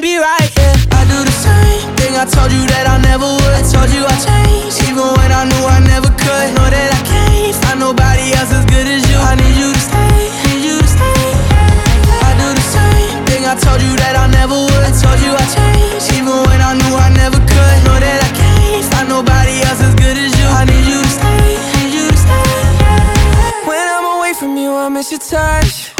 Can't be right here. I do the same thing I told you that I never would. I told you I changed, even when I knew I never could. Know that I can't find nobody else as good as you. I need you to stay, need you to stay. I do the same thing I told you that I never would. I told you I changed, even when I knew I never could. Know that I can't find nobody else as good as you. I need you to stay, need you to stay. When I'm away from you, I miss your touch.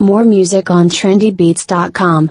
More music on trendybeats.com.